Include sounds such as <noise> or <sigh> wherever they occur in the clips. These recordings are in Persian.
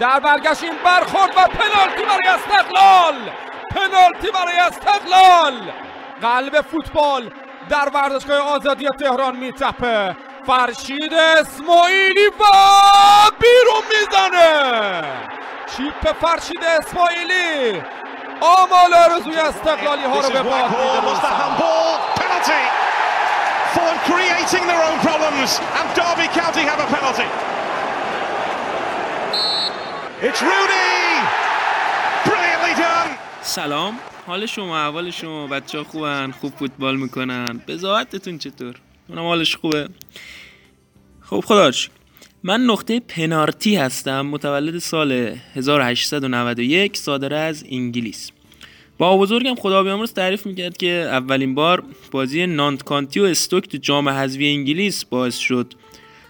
در برگشت این برخورد و پنالتی برای استقلال. پنالتی برای استقلال. قلب فوتبال در ورزشگاه آزادی تهران میتپه فرشید اسماعیلی و بیرون می‌زنه. چیپ فرشید اسماعیلی. آمال آرزوی استقلالی ها رو به باد سلام. حال شما احوال شما؟ بچه خوبن؟ خوب فوتبال می‌کنن؟ بزاعتتون چطور؟ اونم حالش خوبه. خب خدا من نقطه پنارتی هستم. متولد سال 1891 صادره از انگلیس. با بزرگم خدا بیامرز تعریف می‌کرد که اولین بار بازی نانت کانتی و استوک تو جام حذفی انگلیس باعث شد.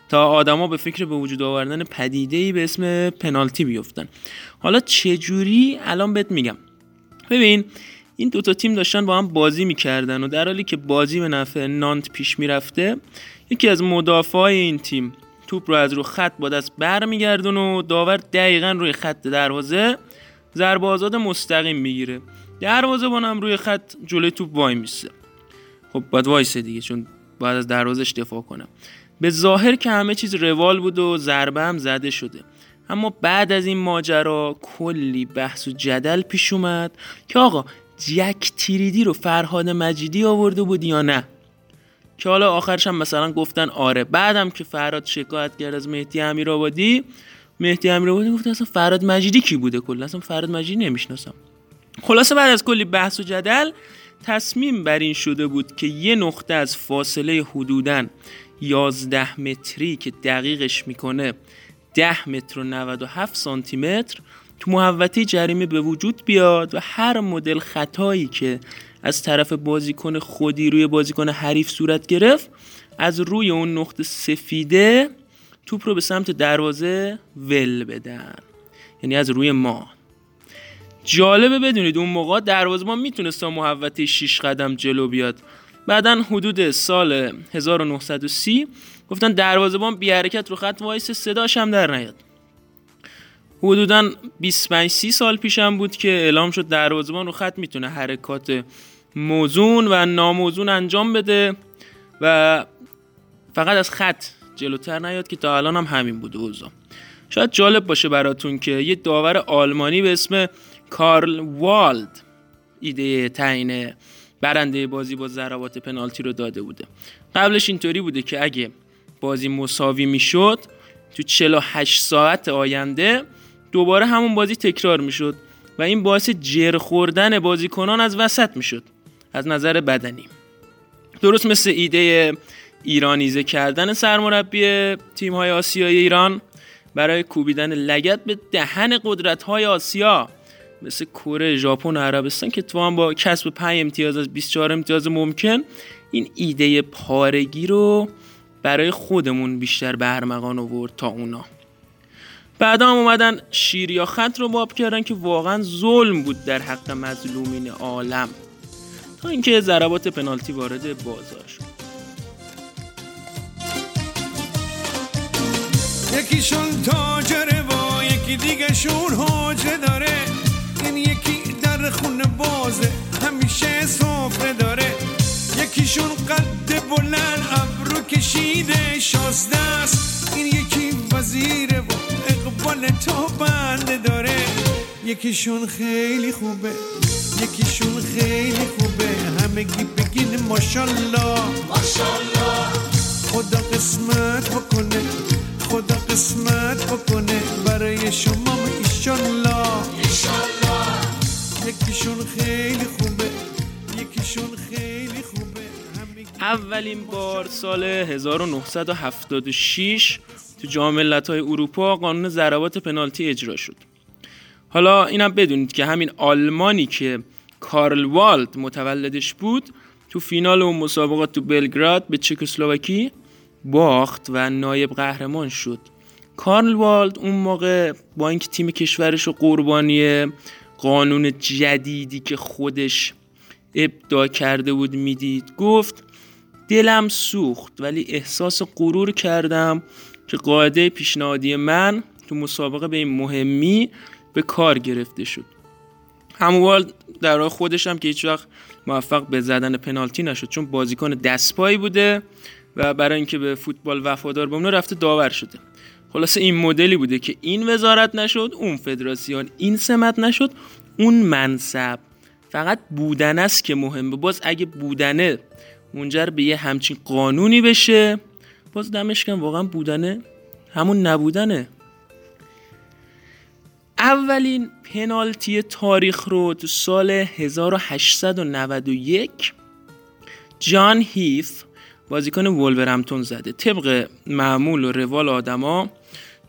تا آدما به فکر به وجود آوردن پدیده به اسم پنالتی بیفتن. حالا چجوری؟ الان بهت میگم. ببین این دوتا تیم داشتن با هم بازی می‌کردن و در حالی که بازی به نفع نانت پیش می‌رفته یکی از مدافعای این تیم توپ رو از رو خط با دست برمیگردون و داور دقیقا روی خط دروازه ضربه آزاد مستقیم می‌گیره. دروازه بانم روی خط جلوی توپ وای میسه. خب باید وایسه دیگه چون باید از دروازش دفاع کنم به ظاهر که همه چیز روال بود و ضربه هم زده شده. اما بعد از این ماجرا کلی بحث و جدل پیش اومد که آقا جک تیریدی رو فرهاد مجیدی آورده بود یا نه؟ که حالا آخرش هم مثلا گفتن آره. بعدم که فراد شکایت کرد از مهدی امیرآبادی مهدی امیرآبادی گفت اصلا فراد مجیدی کی بوده کلا؟ اصلا فراد مجیدی نمی‌شناسم. خلاصه بعد از کلی بحث و جدل تصمیم بر این شده بود که یه نقطه از فاصله حدوداً 11 متری که دقیقش می‌کنه. 10 متر و 97 سانتی متر تو محوطه جریمه به وجود بیاد و هر مدل خطایی که از طرف بازیکن خودی روی بازیکن حریف صورت گرفت از روی اون نقطه سفیده توپ رو به سمت دروازه ول بدن. یعنی از روی ما. جالبه بدونید اون موقع دروازه ما می‌تونست تا محوطه 6 قدم جلو بیاد. بعدا حدود سال 1930 گفتن دروازه‌بان بی حرکت رو خط وایس صداش هم در نیاد. حدودا 25 30 سال پیشم بود که اعلام شد دروازه‌بان رو خط می‌تونه حرکات موزون و ناموزون انجام بده و فقط از خط جلوتر نیاد که تا الان هم همین بوده اوضاع شاید جالب باشه براتون که یه داور آلمانی به اسم کارل والد ایده تعیین برنده بازی با ضربات پنالتی رو داده بوده. قبلش اینطوری بوده که اگه بازی مساوی می‌شد تو 48 ساعت آینده دوباره همون بازی تکرار می‌شد و این باعث جر خوردن بازیکنان از وسط می‌شد از نظر بدنی. درست مثل ایده ایرانیزه کردن سرمربی تیم های آسیای ایران برای کوبیدن لگت به دهن قدرت های آسیا. مثل کره ژاپن عربستان که تو با کسب 5 امتیاز از 24 امتیاز ممکن این ایده پارگی رو برای خودمون بیشتر به ارمغان آورد تا اونا. بعد هم اومدن شیر یا خط رو باب کردن که واقعا ظلم بود در حق مظلومین عالم. تا اینکه ضربات پنالتی وارد بازار شد. یکیشون تاجره و یکی دیگه شون حاجه خونه بازه همیشه سفره داره یکیشون قد بلند ابرو کشیده شازده است. این یکی وزیره و اقبال تا بنده داره. یکیشون خیلی خوبه یکیشون خیلی خوبه. همگی بگین ماشالله ماشالله خدا قسمت بکنه خدا قسمت بکنه. برای شما ایشالله یکیشون خیلی خوبه یکیشون خیلی خوبه. اولین بار سال 1976 تو جام های اروپا قانون ضربات پنالتی اجرا شد. حالا اینم بدونید که همین آلمانی که کارل والد متولدش بود تو فینال اون مسابقات تو بلگراد به چکسلواکی باخت و نایب قهرمان شد. کارل والد اون موقع با اینکه تیم کشورش رو قربانی قانون جدیدی که خودش ابدا کرده بود می‌دید. گفت دلم سوخت ولی احساس غرور کردم که قاعده پیشنهادی من تو مسابقه به این مهمی به کار گرفته شد. هموال در خودش هم که هیچ وقت موفق به زدن پنالتی نشد چون بازیکن دستپایی بوده و برای اینکه به فوتبال وفادار بمونه رفته داور شده. خلاصه این مدلی بوده که این وزارت نشد اون فدراسیون این سمت نشد اون منصب. فقط بودن است که مهمه. باز اگه بودنه منجر به یه همچین قانونی بشه باز دمش واقعا بودنه همون نبودنه. اولین پنالتی تاریخ رو تو سال 1891 جان هیف بازیکن ولورهمپتون زده. طبق معمول و روال آدما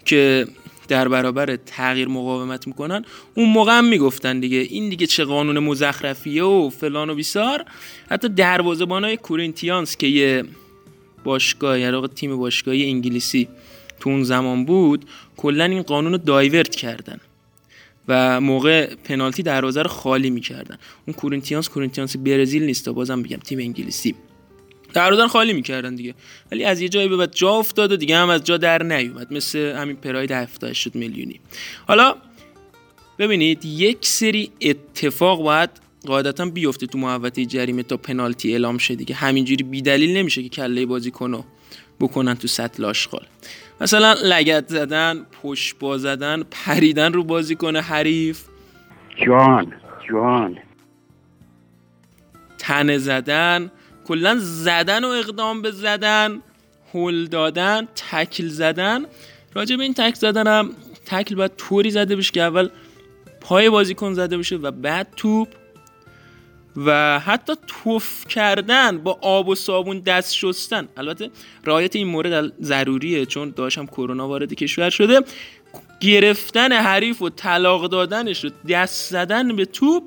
که در برابر تغییر مقاومت می‌کنن اون موقع هم می‌گفتن دیگه این دیگه چه قانون مزخرفیه و فلان و بیسار. حتی های کورینتیانس که یه باشگاه یعنی تیم باشگاهی انگلیسی تو اون زمان بود کلا این قانون رو divert کردن و موقع پنالتی دروازه رو خالی می‌کردن. اون کورینتیانس کورینتیانس برزیل نیست بازم بگم تیم انگلیسی. دروازه خالی می‌کردن دیگه. ولی از یه جایی به بعد جا افتاد و دیگه هم از جا در نیومد. مثل همین پراید 70 شد میلیونی. حالا ببینید یک سری اتفاق باید قاعدتا بیفته تو محوطه جریمه تا پنالتی اعلام شه دیگه. همینجوری بی دلیل نمیشه که کله بازیکنو بکنن تو سطل آشغال. مثلا لگت زدن پشت با زدن پریدن رو بازیکن حریف. جوان جوان تنه زدن. کلا زدن و اقدام به زدن هل دادن تکل زدن. راجع به این تکل زدن هم تکل باید طوری زده بشه که اول پای بازیکن زده بشه و بعد توپ. و حتی توف کردن با آب و صابون دست شستن. البته رعایت این مورد ضروریه چون داشتم کرونا وارد کشور شده. گرفتن حریف و طلاق دادنش رو دست زدن به توپ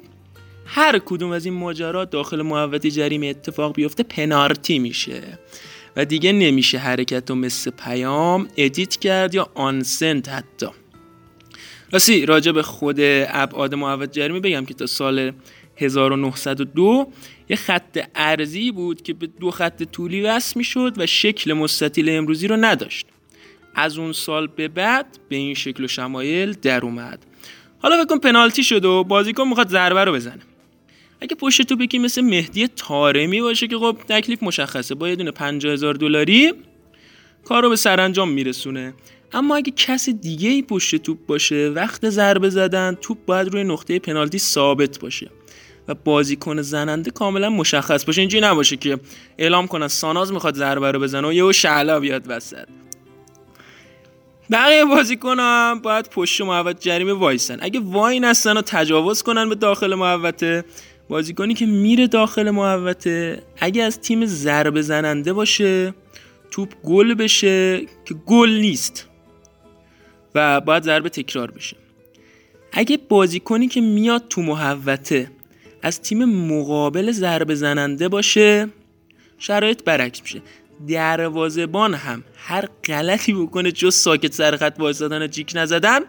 هر کدوم از این ماجرات داخل محوطه جریمه اتفاق بیفته پنارتی میشه. و دیگه نمیشه حرکت و مثل پیام ادیت کرد یا آنسنت حتی. راستی راجع به خود ابعاد محوطه جریمه بگم که تا سال 1902 یه خط ارزی بود که به دو خط طولی وصل می‌شد و شکل مستطیل امروزی رو نداشت. از اون سال به بعد به این شکل و شمایل در اومد. حالا بکن پنالتی شد و بازیکن می‌خواد ضربه رو بزنه. اگه پشت تو بکی مثل مهدی تارمی باشه که خب تکلیف مشخصه با یه دونه 50 هزار دلاری کار رو به سرانجام میرسونه. اما اگه کس دیگه ای پشت توپ باشه وقت ضربه زدن توپ باید روی نقطه پنالتی ثابت باشه و بازیکن زننده کاملا مشخص باشه. اینجوری نباشه که اعلام کنن ساناز می‌خواد ضربه رو بزنه و یهو شعلا بیاد وسط. بقیه بازیکن هم باید پشت محوط جریمه وایسن. اگه وای نستن و تجاوز کنن به داخل محوطه بازیکنی که میره داخل محوطه اگه از تیم ضربه زننده باشه توپ گل بشه که گل نیست و باید ضربه تکرار بشه. اگه بازیکنی که میاد تو محوطه از تیم مقابل ضربه زننده باشه شرایط برعکس میشه. دروازبان هم هر غلطی بکنه جز ساکت سر خط وایسادن جیک نزدن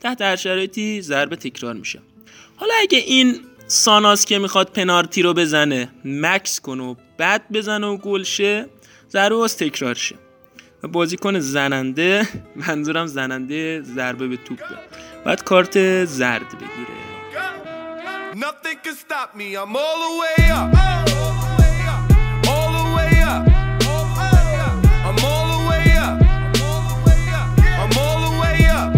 تحت هر شرایطی ضربه تکرار میشه. حالا اگه این ساناس که می‌خواد پنارتی رو بزنه مکس کنه و بعد بزنه و گل شه ضربه باز تکرار شه و بازیکن زننده منظورم زننده ضربه به توپ بعد کارت زرد بگیره Nothing can stop me. I'm all the way up. All the way up. I'm all the way up. I'm all the way up.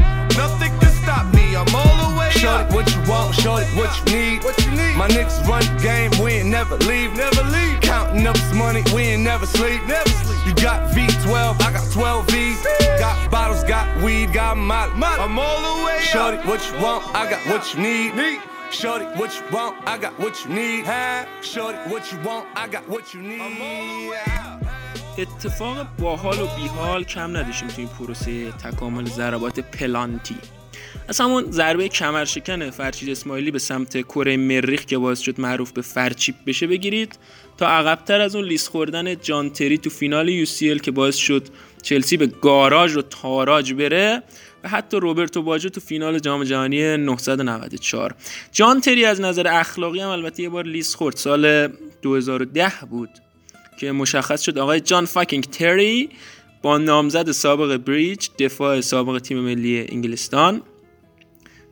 Nothing can stop me. I'm all the way up. Shorty, what you want? Shorty, what you need? What you need? My niggas run the game. We ain't never leave. Never leave. Counting up this money. We ain't never sleep. Never sleep. You got V12. I got 12 V's. Got bottles. Got weed. Got my. I'm all the way up. Shorty, what you want? I got what you need. need. Shorty, what you want? I got what you need. Shorty, what you want? I got what you need. اتفاق باحال و بیحال کم نداشتیم تو این پروسه تکامل ضربات پلانتی از همون ضربه کمرشکن فرچید اسماعیلی به سمت کره مریخ که باعث شد معروف به فرچیپ بشه بگیرید تا عقبتر از اون لیست خوردن جانتری تو فینال یو که باعث شد چلسی به گاراژ و تاراج بره و حتی روبرتو باجو تو فینال جام جهانی 994 جان تری از نظر اخلاقی هم البته یه بار لیست خورد. سال 2010 بود که مشخص شد آقای جان فاکینگ تری با نامزد سابق بریچ دفاع سابق تیم ملی انگلستان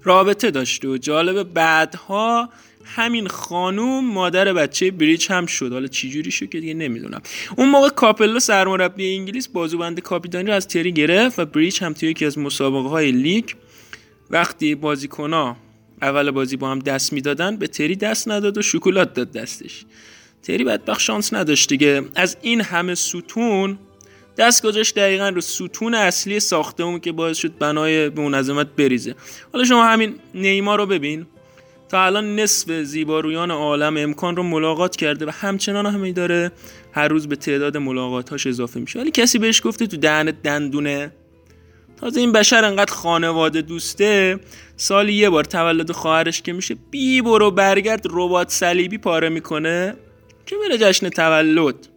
رابطه داشته و جالب بعدها همین خانوم مادر بچه بریچ هم شد. حالا چجوری شد که دیگه نمی‌دونم. اون موقع کاپلو سرمربی انگلیس بازوبند کاپیتانی رو از تری گرفت و بریچ هم توی یکی از مسابقه های لیگ وقتی بازیکنها اول بازی با هم دست می‌دادن به تری دست نداد و شکلات داد دستش. تری بدبخت شانس نداشت دیگه. از این همه ستون دست گذاشت دقیقا رو ستون اصلی ساختمون که باعث شد بنای به اون عظمت بریزه. حالا شما همین نیما رو ببین. تا الان نصف زیبارویان عالم امکان رو ملاقات کرده و همچنان هم داره هر روز به تعداد ملاقاتاش اضافه میشه. ولی کسی بهش گفته تو دهنت دندونه تازه این بشر انقدر خانواده دوسته سالی یه بار تولد خواهرش که میشه بی برو برگرد ربات صلیبی پاره می‌کنه. که بره جشن تولد؟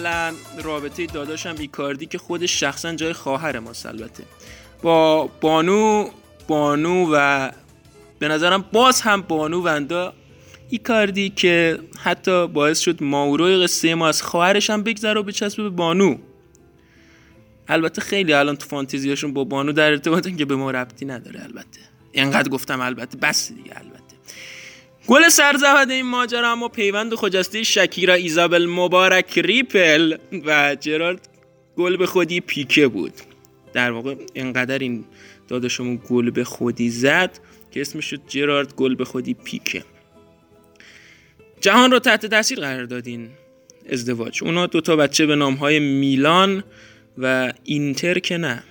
مثلا رابطه داداشم ایکاردی که خودش شخصا جای خواهر ماست البته. با بانو بانو و به نظرم باز هم بانو وندا ایکاردی که حتی باعث شد ماوروی قصه ما از خواهرش هم بگذره و بچسبه به بانو. البته خیلی الان تو فانتزیاشون با بانو در ارتباطن که به ما ربطی نداره البته. اینقدر گفتم البته بس دیگه البته. گل سرزود این ماجرا اما پیوند خجسته شکیرا ایزابل مبارک ریپل و جرارد گل به خودی پیکه بود. در واقع اینقدر این داداشمون گل به خودی زد که اسمش شد جرارد گل به خودی پیکه. جهان رو تحت تاثیر قرار دادین ازدواج. اونا دوتا بچه به نام های میلان و اینتر که نه.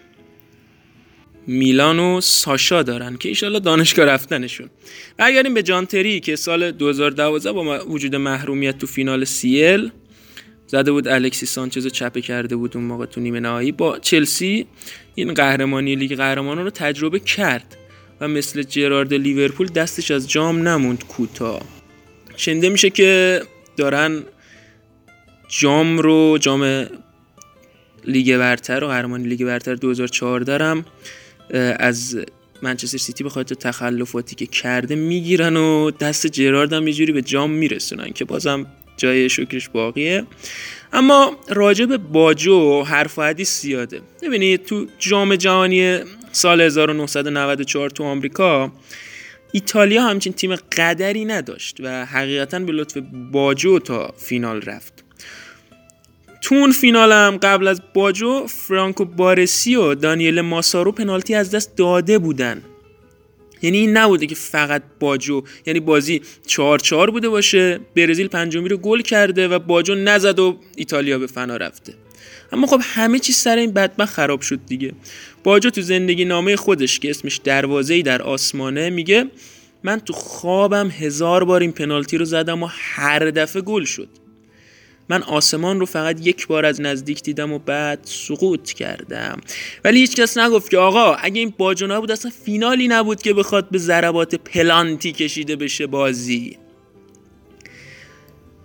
میلان و ساشا دارن که ایشالا دانشگاه رفتنشون. برگردیم به جانتری که سال 2012 با وجود محرومیت تو فینال سیل زده بود. الکسی سانچز چپه کرده بود اون موقع تو نیمه نهایی با چلسی. این قهرمانی لیگ قهرمانان رو تجربه کرد و مثل جرارد لیورپول دستش از جام نموند کوتاه شنده میشه که دارن جام رو جام لیگ برتر و قهرمانی لیگ برتر 2014 هم از منچستر سیتی به خاطر تخلفاتی که کرده می‌گیرن و دست جرارد هم یه به جام میرسونن که بازم جای شکرش باقیه. اما راجع به باجو حرف و حدیث زیاده. ببینید تو جام جهانی سال 1994 تو آمریکا ایتالیا همچین تیم قدری نداشت و حقیقتا به لطف باجو تا فینال رفت. تو اون فینالم قبل از باجو فرانکو بارسی و دانیل ماسارو پنالتی از دست داده بودن. یعنی این نبوده که فقط باجو یعنی بازی 4 4 بوده باشه برزیل پنجمی رو گل کرده و باجو نزد و ایتالیا به فنا رفته. اما خب همه چیز سر این بدبخت خراب شد دیگه. باجو تو زندگی نامه خودش که اسمش دروازه‌ای در آسمانه میگه من تو خوابم هزار بار این پنالتی رو زدم و هر دفعه گل شد. من آسمان رو فقط یک بار از نزدیک دیدم و بعد سقوط کردم. ولی هیچ کس نگفت که آقا اگه این باجو نبود اصلا فینالی نبود که بخواد به ضربات پنالتی کشیده بشه بازی.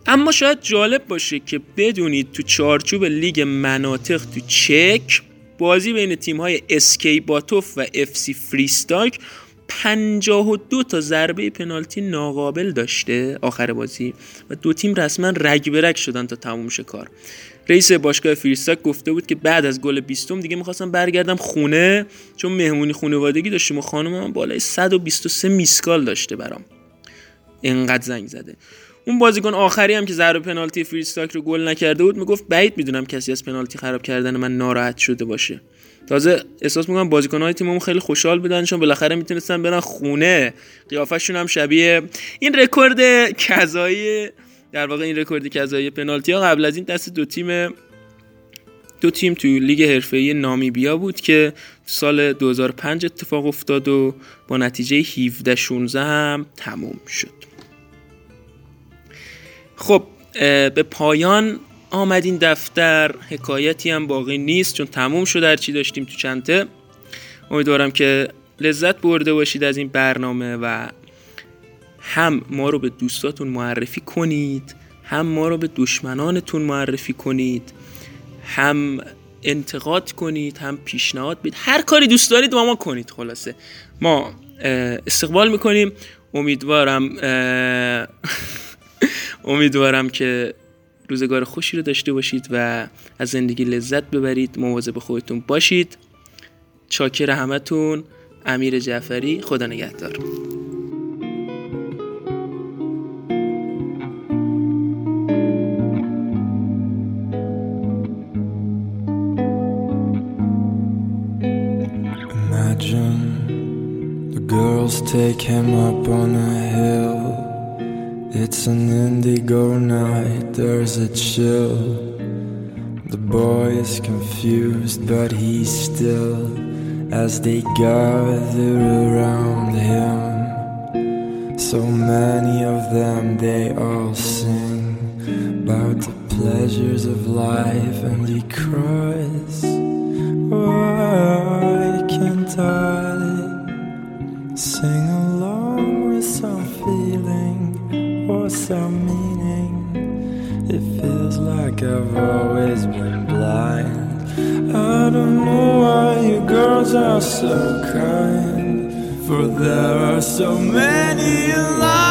اما شاید جالب باشه که بدونید تو چارچوب لیگ مناطق تو چک بازی بین تیم های SK باتوف و FC فریستاک 52 تا ضربه پنالتی ناقابل داشته آخر بازی. و دو تیم رسما رگ به رگ شدن تا تموم شه کار. رئیس باشگاه فریستاک گفته بود که بعد از گل بیستم دیگه می‌خواستم برگردم خونه چون مهمونی خانوادگی داشتیم و خانم من بالای 123 missed call داشته برام. انقدر زنگ زده. اون بازیکن آخری هم که ضربه پنالتی فریستاک رو گل نکرده بود می‌گفت بعید می‌دونم کسی از پنالتی خراب کردن من ناراحت شده باشه. تازه احساس می‌کنم بازیکن‌های تیممون خیلی خوشحال بودن چون بالاخره می‌تونستن برن خونه. قیافشون هم شبیه این رکورد کذایی در واقع این رکورد کذایی پنالتی ها قبل از این دست دو تیم دو تیم تو لیگ حرفه‌ای نامیبیا بود که سال 2005 اتفاق افتاد و با نتیجه 17 16 هم تموم شد. خب به پایان آمدین دفتر. حکایتی هم باقی نیست چون تموم شد هرچی داشتیم تو چنته. امیدوارم که لذت برده باشید از این برنامه و هم ما رو به دوستاتون معرفی کنید هم ما رو به دشمنانتون معرفی کنید هم انتقاد کنید هم پیشنهاد بدید. هر کاری دوست دارید با ما کنید خلاصه. ما استقبال می‌کنیم. امیدوارم <laughs> امیدوارم که روزگار خوشی رو داشته باشید و از زندگی لذت ببرید. مواظب خودتون باشید. چاکر همتون. امیر جعفری. خدا نگهدار. Take him up on a hill. It's an indigo night, there's a chill. The boy is confused, but he's still as they gather around him. So many of them, they all sing about the pleasures of life, and he cries. for there are so many lies.